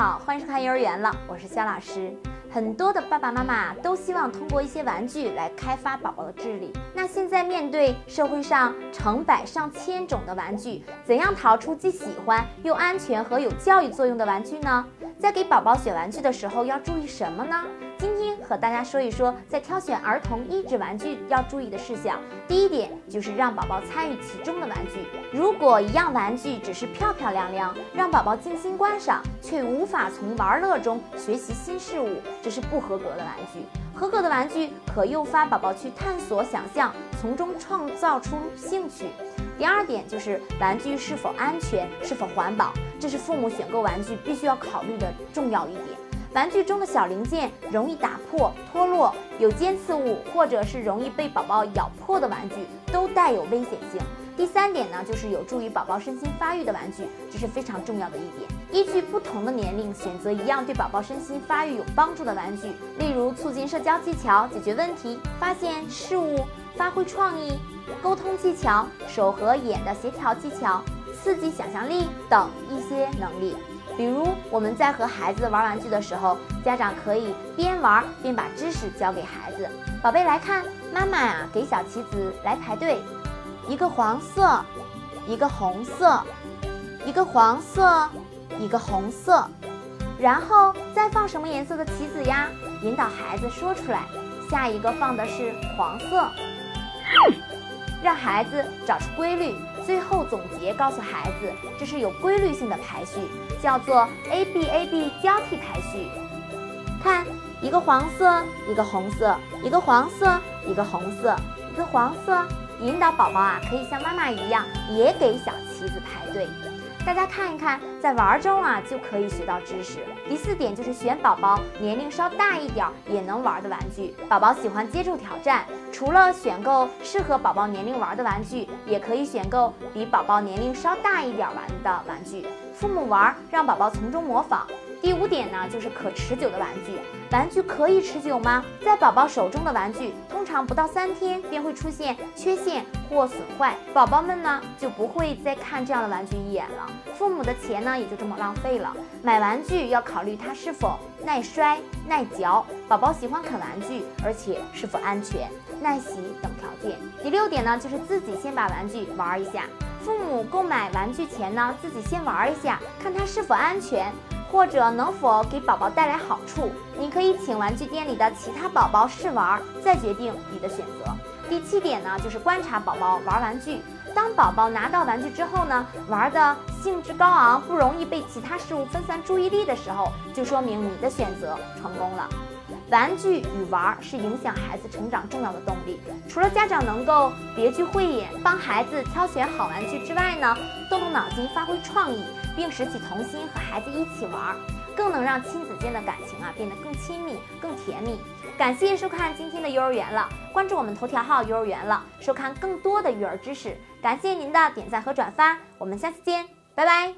好，欢迎收看幼儿园了，我是肖老师。很多的爸爸妈妈都希望通过一些玩具来开发宝宝的智力。那现在面对社会上成百上千种的玩具，怎样淘出既喜欢又安全和有教育作用的玩具呢？在给宝宝选玩具的时候要注意什么呢？今天和大家说一说，在挑选儿童益智玩具要注意的事项。第一点就是让宝宝参与其中的玩具。如果一样玩具只是漂漂亮亮，让宝宝静心观赏，却无法从玩乐中学习新事物，这是不合格的玩具。合格的玩具可诱发宝宝去探索、想象，从中创造出兴趣。第二点就是玩具是否安全、是否环保，这是父母选购玩具必须要考虑的重要一点。玩具中的小零件容易打破、脱落，有尖刺物或者是容易被宝宝咬破的玩具都带有危险性。第三点呢，就是有助于宝宝身心发育的玩具，这是非常重要的一点。依据不同的年龄，选择一样对宝宝身心发育有帮助的玩具，例如促进社交技巧、解决问题、发现事物、发挥创意、沟通技巧、手和眼的协调技巧、刺激想象力等一些能力。比如我们在和孩子玩玩具的时候，家长可以边玩边把知识教给孩子。宝贝来看，妈妈呀，给小棋子来排队，一个黄色，一个红色，一个黄色，一个红色，然后再放什么颜色的棋子呀？引导孩子说出来，下一个放的是黄色，让孩子找出规律。最后总结告诉孩子，这是有规律性的排序，叫做 A B A B 交替排序。看，一个黄色，一个红色，一个黄色，一个红色，一个黄色。引导宝宝啊，可以像妈妈一样，也给小旗子排队。大家看一看，在玩中啊就可以学到知识。第四点就是选宝宝年龄稍大一点也能玩的玩具。宝宝喜欢接受挑战，除了选购适合宝宝年龄玩的玩具，也可以选购比宝宝年龄稍大一点玩的玩具。父母玩，让宝宝从中模仿。第五点呢，就是可持久的玩具。玩具可以持久吗？在宝宝手中的玩具，通常不到三天便会出现缺陷或损坏，宝宝们呢就不会再看这样的玩具一眼了。父母的钱呢也就这么浪费了。买玩具要考虑它是否耐摔、耐嚼，宝宝喜欢啃玩具，而且是否安全、耐洗等条件。第六点呢，就是自己先把玩具玩一下。父母购买玩具前呢，自己先玩一下，看它是否安全。或者能否给宝宝带来好处？你可以请玩具店里的其他宝宝试玩，再决定你的选择。第七点呢，就是观察宝宝玩玩具。当宝宝拿到玩具之后呢，玩的兴致高昂，不容易被其他事物分散注意力的时候，就说明你的选择成功了。玩具与玩儿是影响孩子成长重要的动力。除了家长能够别具慧眼，帮孩子挑选好玩具之外呢，动动脑筋，发挥创意，并拾起童心和孩子一起玩儿，更能让亲子间的感情啊变得更亲密、更甜蜜。感谢收看今天的幼儿园了，关注我们头条号幼儿园了，收看更多的育儿知识。感谢您的点赞和转发，我们下次见，拜拜。